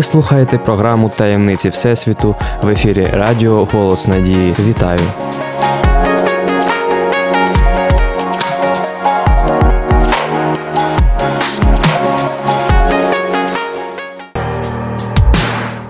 Ви слухаєте програму Таємниці Всесвіту в ефірі Радіо Голос Надії. Вітаю!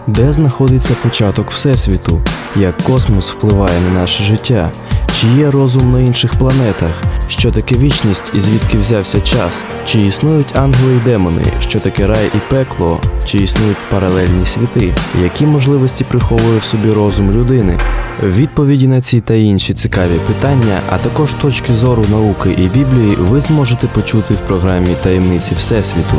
Де знаходиться початок Всесвіту? Як космос впливає на наше життя? Чи є розум на інших планетах? Що таке вічність і звідки взявся час? Чи існують ангели і демони? Що таке рай і пекло? Чи існують паралельні світи? Які можливості приховує в собі розум людини? Відповіді на ці та інші цікаві питання, а також точки зору науки і Біблії ви зможете почути в програмі Таємниці Всесвіту.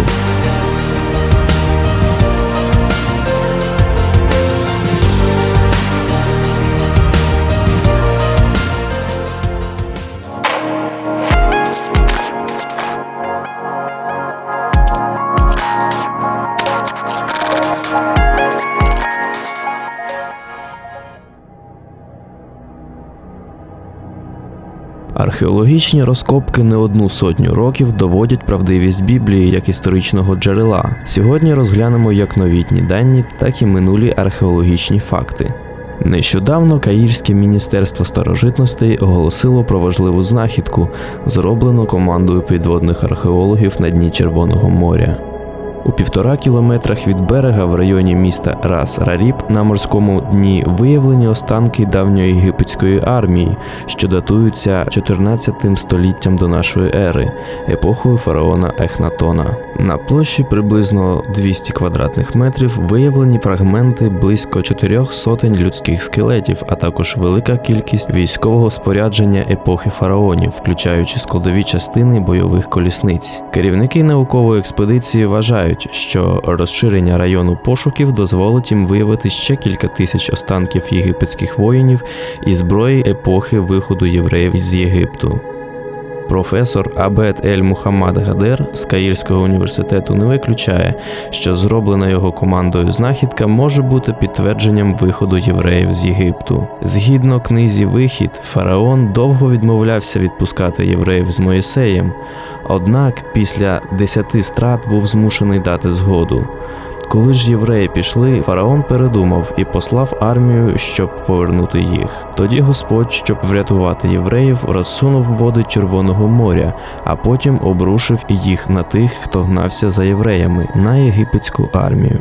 Археологічні розкопки не одну сотню років доводять правдивість Біблії як історичного джерела. Сьогодні розглянемо як новітні дані, так і минулі археологічні факти. Нещодавно Каїрське міністерство старожитностей оголосило про важливу знахідку, зроблену командою підводних археологів на дні Червоного моря. У півтора кілометрах від берега в районі міста Рас Раріб на морському дні виявлені останки давньої єгипетської армії, що датуються 14 століттям до нашої ери, епохою фараона Ехнатона. На площі приблизно 200 квадратних метрів виявлені фрагменти близько чотирьох сотень людських скелетів, а також велика кількість військового спорядження епохи фараонів, включаючи складові частини бойових колісниць. Керівники наукової експедиції вважають, що розширення району пошуків дозволить їм виявити ще кілька тисяч останків єгипетських воїнів і зброї епохи виходу євреїв з Єгипту. Професор Абед Ель Мухаммад Гадер з Каїрського університету не виключає, що зроблена його командою знахідка може бути підтвердженням виходу євреїв з Єгипту. Згідно книзі Вихід, фараон довго відмовлявся відпускати євреїв з Моїсеєм, однак після десяти страт був змушений дати згоду. Коли ж євреї пішли, фараон передумав і послав армію, щоб повернути їх. Тоді Господь, щоб врятувати євреїв, розсунув води Червоного моря, а потім обрушив їх на тих, хто гнався за євреями, на єгипетську армію.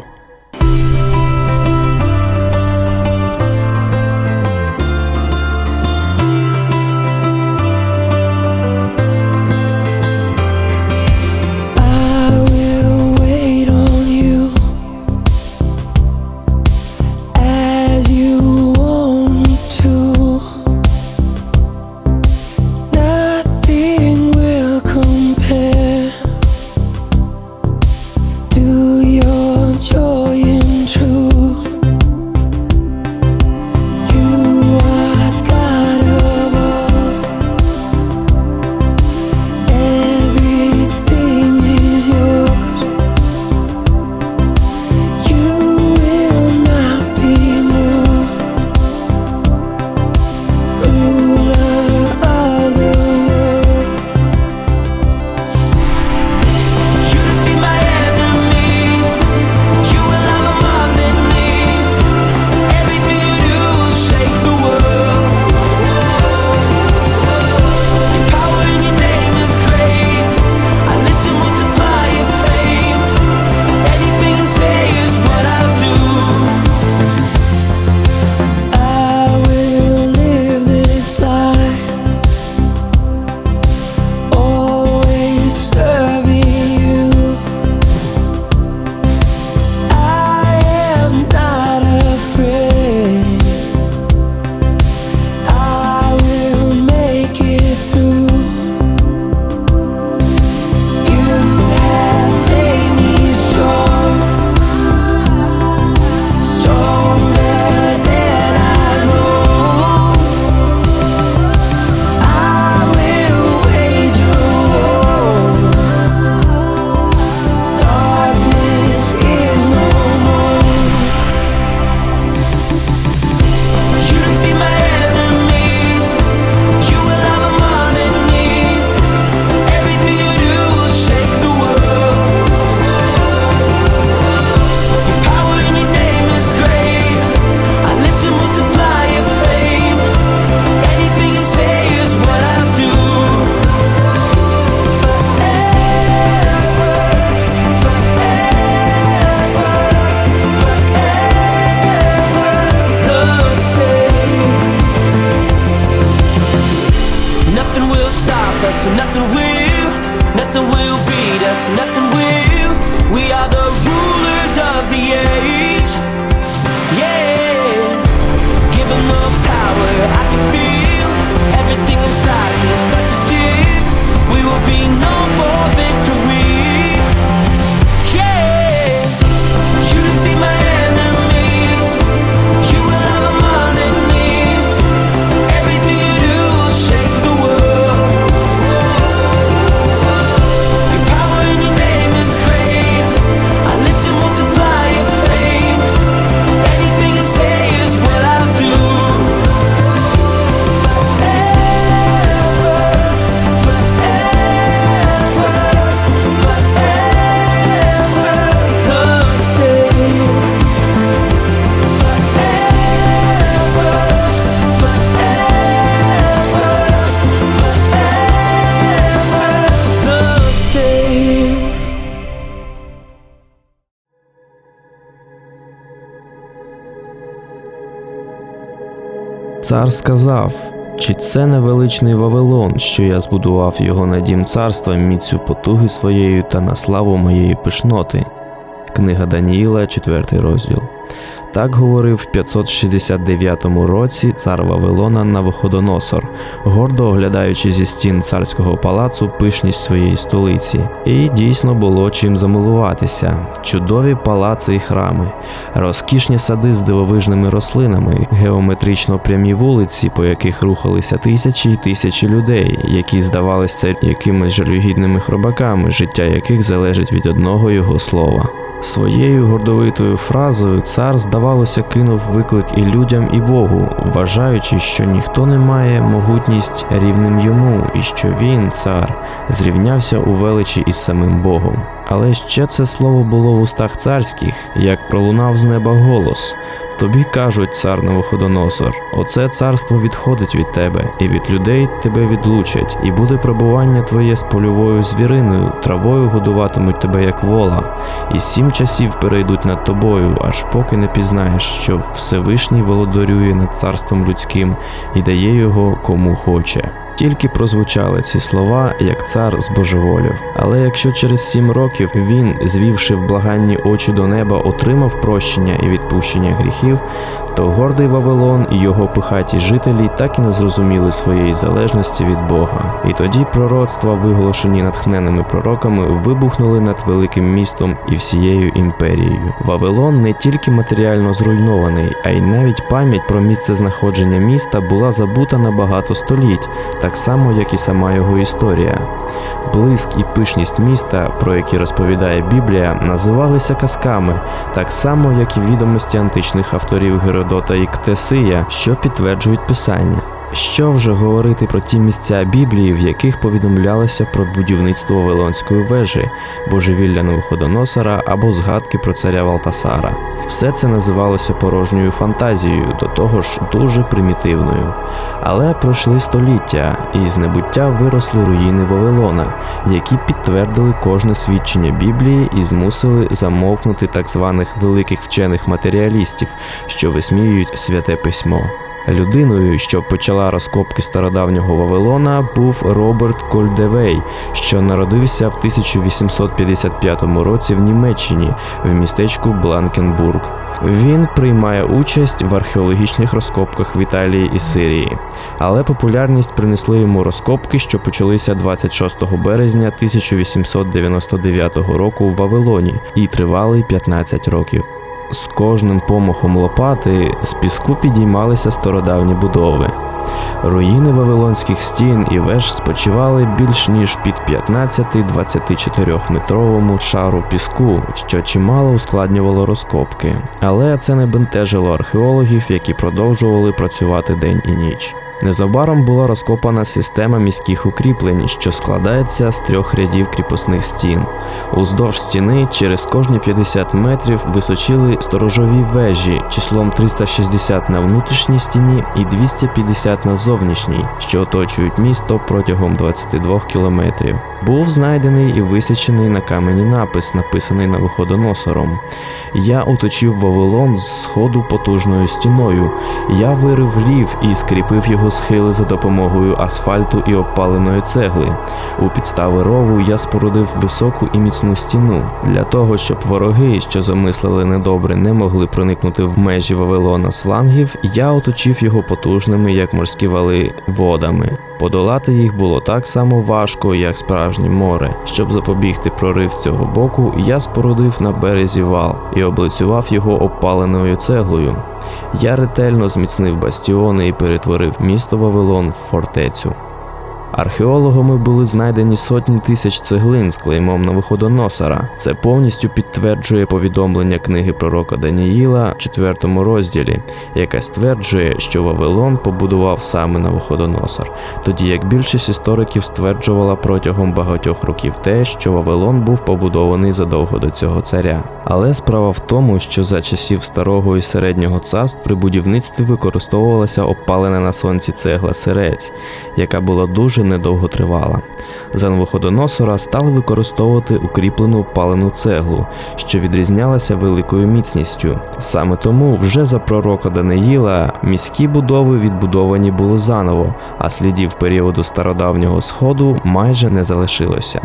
Цар сказав: чи це не величний Вавилон, що я збудував його на дім царства міцю потуги своєю та на славу моєї пишноти? Книга Даніїла, 4 розділ. Так говорив в 569 році цар Вавилона Навуходоносор, гордо оглядаючи зі стін царського палацу пишність своєї столиці. І дійсно було чим замилуватися: чудові палаци і храми, розкішні сади з дивовижними рослинами, геометрично прямі вулиці, по яких рухалися тисячі і тисячі людей, які здавалися якимись жалюгідними хробаками, життя яких залежить від одного його слова. Своєю гордовитою фразою цар, здавалося, кинув виклик і людям, і Богу, вважаючи, що ніхто не має могутність рівним йому, і що він, цар, зрівнявся у величі із самим Богом. Але ще це слово було в устах царських, як пролунав з неба голос. Тобі кажуть, цар Новоходоносор, оце царство відходить від тебе, і від людей тебе відлучать, і буде пробування твоє з польовою звіриною, травою годуватимуть тебе як вола, і сім часів перейдуть над тобою, аж поки не пізнаєш, що Всевишній володарює над царством людським і дає його кому хоче. Тільки прозвучали ці слова, як цар збожеволів. Але якщо через сім років він, звівши в благанні очі до неба, отримав прощення і відпущення гріхів, то гордий Вавилон і його пихаті жителі так і не зрозуміли своєї залежності від Бога. І тоді пророцтва, виголошені натхненними пророками, вибухнули над великим містом і всією імперією. Вавилон не тільки матеріально зруйнований, а й навіть пам'ять про місце знаходження міста була забута на багато століть, так само як і сама його історія. Блиск і пишність міста, про які розповідає Біблія, називалися казками, так само як і відомості античних авторів Геродота і Ктесия, що підтверджують писання. Що вже говорити про ті місця Біблії, в яких повідомлялося про будівництво Вавилонської вежі, божевілля Новоходоносора або згадки про царя Валтасара. Все це називалося порожньою фантазією, до того ж дуже примітивною. Але пройшли століття, і з небуття виросли руїни Вавилона, які підтвердили кожне свідчення Біблії і змусили замовкнути так званих великих вчених матеріалістів, що висміюють святе письмо. Людиною, що почала розкопки стародавнього Вавилона, був Роберт Кольдевей, що народився в 1855 році в Німеччині в містечку Бланкенбург. Він приймає участь в археологічних розкопках в Італії і Сирії, але популярність принесли йому розкопки, що почалися 26 березня 1899 року в Вавилоні і тривали 15 років. З кожним помахом лопати з піску підіймалися стародавні будови. Руїни вавилонських стін і веж спочивали більш ніж під 15-24 метровому шару піску, що чимало ускладнювало розкопки. Але це не бентежило археологів, які продовжували працювати день і ніч. Незабаром була розкопана система міських укріплень, що складається з трьох рядів кріпосних стін. Уздовж стіни через кожні 50 метрів височили сторожові вежі числом 360 на внутрішній стіні і 250 на зовнішній, що оточують місто протягом 22 кілометрів. Був знайдений і висічений на камені напис, написаний Навуходоносором. Я оточив Вавилон з сходу потужною стіною. Я вирив рів і скріпив його схили за допомогою асфальту і обпаленої цегли. У підстави рову я спорудив високу і міцну стіну для того, щоб вороги, що замислили недобре, не могли проникнути в межі Вавилона з флангів. Я оточив його потужними, як морські вали, водами. Подолати їх було так само важко, як справжнє море. Щоб запобігти прорив цього боку, я спорудив на березі вал і облицював його обпаленою цеглою. Я ретельно зміцнив бастіони і перетворив місто Вавилон в фортецю. Археологами були знайдені сотні тисяч цеглин з клеймом Навуходоносора. Це повністю підтверджує повідомлення книги пророка Даніїла в 4 розділі, яке стверджує, що Вавилон побудував саме Навуходоносор, тоді як більшість істориків стверджувала протягом багатьох років те, що Вавилон був побудований задовго до цього царя. Але справа в тому, що за часів старого і середнього царств при будівництві використовувалася обпалена на сонці цегла сирець, яка була дуже дуже недовго тривала. За Новоходоносора стали використовувати укріплену палену цеглу, що відрізнялася великою міцністю. Саме тому вже за пророка Даниїла міські будови відбудовані були заново, а слідів періоду стародавнього сходу майже не залишилося.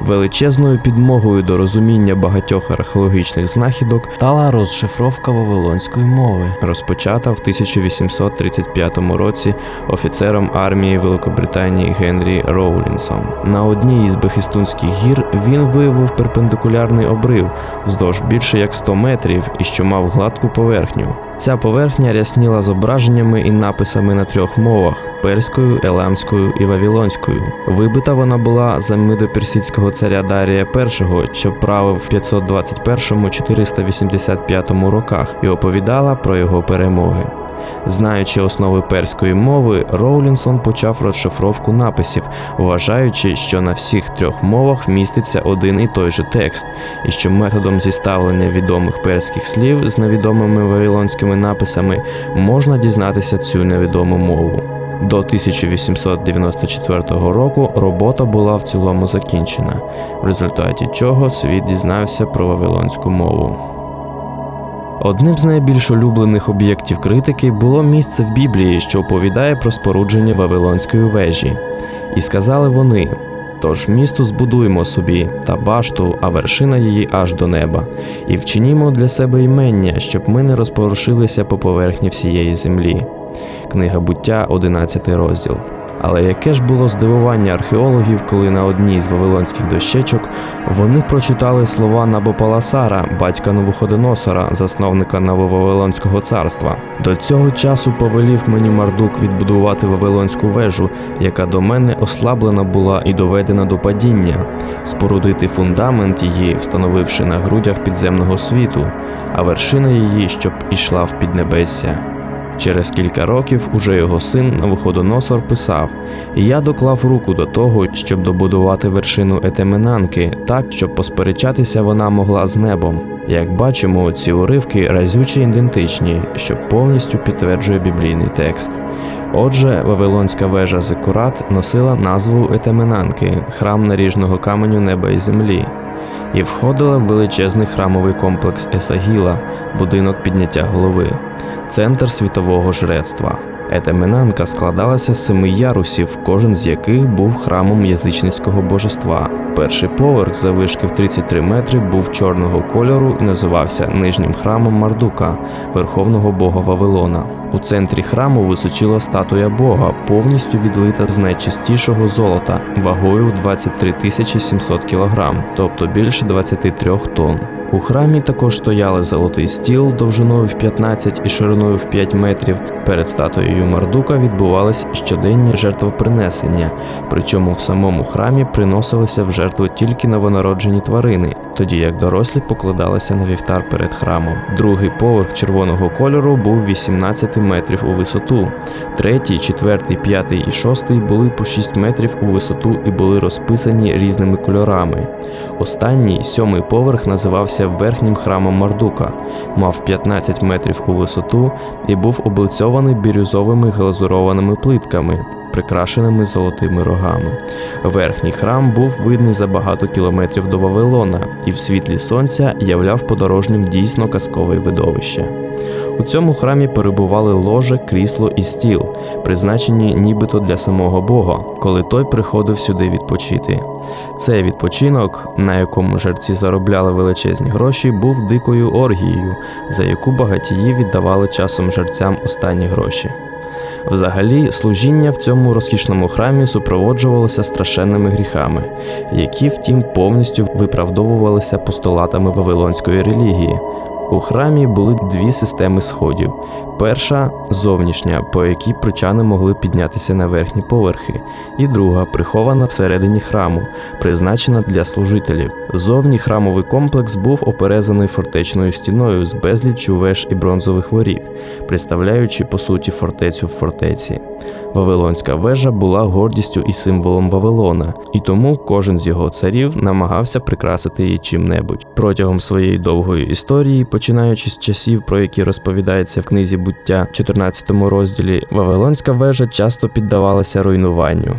Величезною підмогою до розуміння багатьох археологічних знахідок стала розшифровка вавилонської мови, розпочата в 1835 році офіцером армії Великобританії Генрі Роулінсом. На одній із Бехістунських гір він виявив перпендикулярний обрив вздовж більше як 100 метрів і що мав гладку поверхню. Ця поверхня рясніла зображеннями і написами на трьох мовах перською, еламською і вавілонською. Вибита вона була за медоперсидського царя Дарія І, що правив в 521-485 роках, і оповідала про його перемоги. Знаючи основи перської мови, Роулінсон почав розшифровку написів, вважаючи, що на всіх трьох мовах міститься один і той же текст, і що методом зіставлення відомих перських слів з невідомими вавилонськими написами можна дізнатися цю невідому мову. До 1894 року робота була в цілому закінчена, в результаті чого світ дізнався про вавилонську мову. Одним з найбільш улюблених об'єктів критики було місце в Біблії, що оповідає про спорудження Вавилонської вежі. І сказали вони: Тож місто збудуємо собі та башту, а вершина її аж до неба, і вчинімо для себе імення, щоб ми не розпорушилися по поверхні всієї землі. Книга буття, 11 розділ. Але яке ж було здивування археологів, коли на одній з вавилонських дощечок вони прочитали слова Набопаласара, батька Новоходоносора, засновника Нововавилонського царства. До цього часу повелів мені Мардук відбудувати Вавилонську вежу, яка до мене ослаблена була і доведена до падіння, спорудити фундамент її, встановивши на грудях підземного світу, а вершина її, щоб ішла в піднебесся. Через кілька років уже його син Навуходоносор писав: я доклав руку до того, щоб добудувати вершину Етеменанки, так, щоб посперечатися вона могла з небом. Як бачимо, ці уривки разюче ідентичні, що повністю підтверджує біблійний текст. Отже, Вавилонська вежа Зикурат носила назву Етеменанки, храм наріжного каменю неба і землі, і входила в величезний храмовий комплекс Есагіла, будинок підняття голови центр світового жрецтва. Етеменанка складалася з семи ярусів, кожен з яких був храмом язичницького божества. Перший поверх завишки в 33 метри був чорного кольору і називався нижнім храмом Мардука, верховного бога Вавилона. У центрі храму височила статуя Бога, повністю відлита з найчистішого золота, вагою 23 тисячі 700 кг, тобто більше 23 тонн. У храмі також стояли золотий стіл довжиною в 15 і шириною в 5 метрів. Перед статуєю Мардука відбувались щоденні жертвопринесення, причому в самому храмі приносилися в жертву тільки новонароджені тварини, тоді як дорослі покладалися на вівтар перед храмом. Другий поверх червоного кольору був 18 метрів у висоту. Третій, четвертий, п'ятий і шостий були по 6 метрів у висоту і були розписані різними кольорами. Останній сьомий поверх називався верхнім храмом Мардука, мав 15 метрів у висоту і був облицьований бірюзовими глазурованими плитками, прикрашеними золотими рогами. Верхній храм був видний за багато кілометрів до Вавилона і в світлі сонця являв подорожнім дійсно казкове видовище. У цьому храмі перебували ложе, крісло і стіл, призначені нібито для самого Бога, коли той приходив сюди відпочити. Цей відпочинок, на якому жерці заробляли величезні гроші, був дикою оргією, за яку багатії віддавали часом жерцям останні гроші. Взагалі, служіння в цьому розкішному храмі супроводжувалося страшенними гріхами, які, втім, повністю виправдовувалися постулатами вавилонської релігії. У храмі були дві системи сходів. Перша зовнішня, по якій прочани могли піднятися на верхні поверхи, і друга прихована всередині храму, призначена для служителів. Зовні храмовий комплекс був оперезаний фортечною стіною з безліччю веж і бронзових воріт, представляючи по суті фортецю в фортеці. Вавилонська вежа була гордістю і символом Вавилона, і тому кожен з його царів намагався прикрасити її чим-небудь. Протягом своєї довгої історії, починаючи з часів, про які розповідається в книзі буття, 14 розділі, Вавилонська вежа часто піддавалася руйнуванню.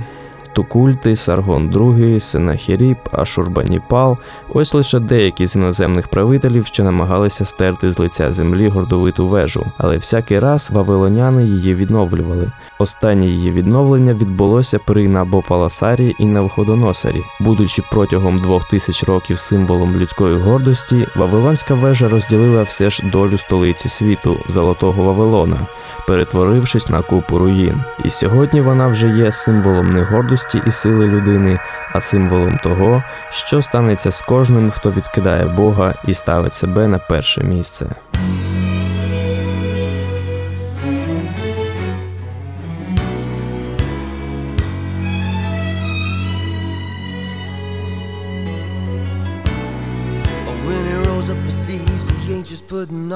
Тукульти, Саргон II, Сенахіріб, Ашурбаніпал ось лише деякі з іноземних правителів, що намагалися стерти з лиця землі гордовиту вежу, але всякий раз вавилоняни її відновлювали. Останнє її відновлення відбулося при Набопаласарі і Навходоносарі. Будучи протягом двох тисяч років символом людської гордості, Вавилонська вежа розділила все ж долю столиці світу Золотого Вавилона, перетворившись на купу руїн. І сьогодні вона вже є символом не гордості і сили людини, а символом того, що станеться з кожним, хто відкидає Бога і ставить себе на перше місце.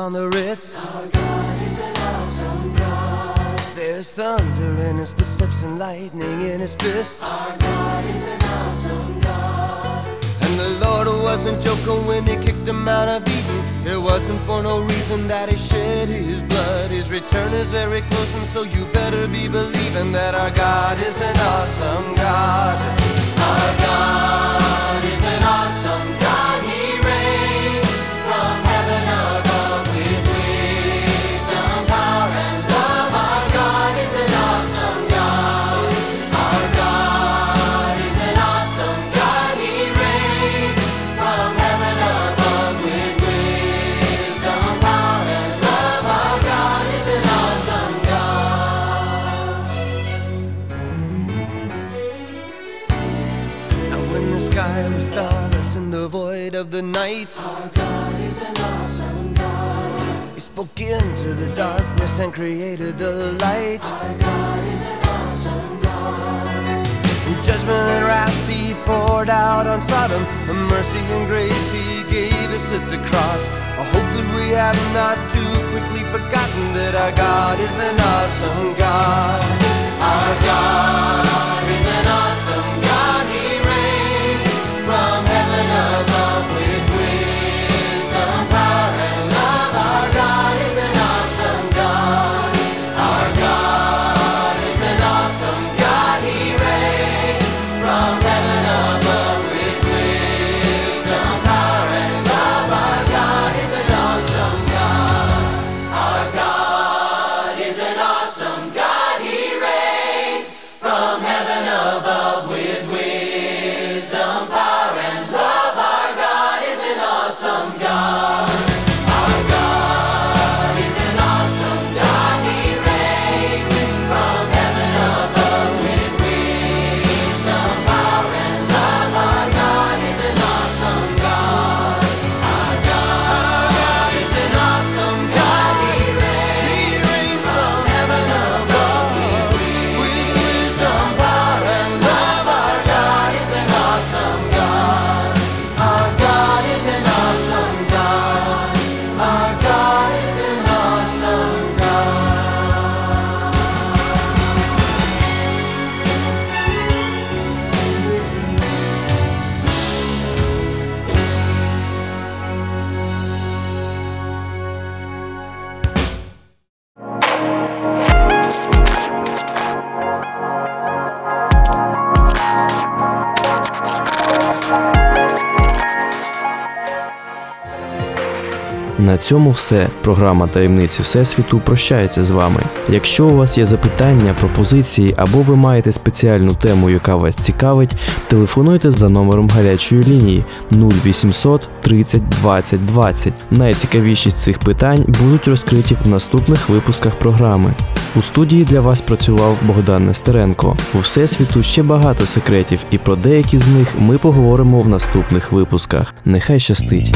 On the Ritz. There's thunder in his footsteps and lightning in his fists. Our God is an awesome God. And the Lord wasn't joking when he kicked him out of Eden. It wasn't for no reason that he shed his blood. His return is very close, and so you better be believing that our God is an awesome God. Our God in of the night, our God is an awesome God. He spoke into the darkness and created the light. Our God is an awesome God. In judgment and wrath he poured out on Sodom, and mercy and grace he gave us at the cross. I hope that we have not too quickly forgotten that our God is an awesome God. Our God is an awesome God. На цьому все. Програма таємниці Всесвіту прощається з вами. Якщо у вас є запитання, пропозиції або ви маєте спеціальну тему, яка вас цікавить, телефонуйте за номером гарячої лінії 0800 30 20 20. Найцікавіші з цих питань будуть розкриті в наступних випусках програми. У студії для вас працював Богдан Нестеренко. У всесвіту ще багато секретів, і про деякі з них ми поговоримо в наступних випусках. Нехай щастить!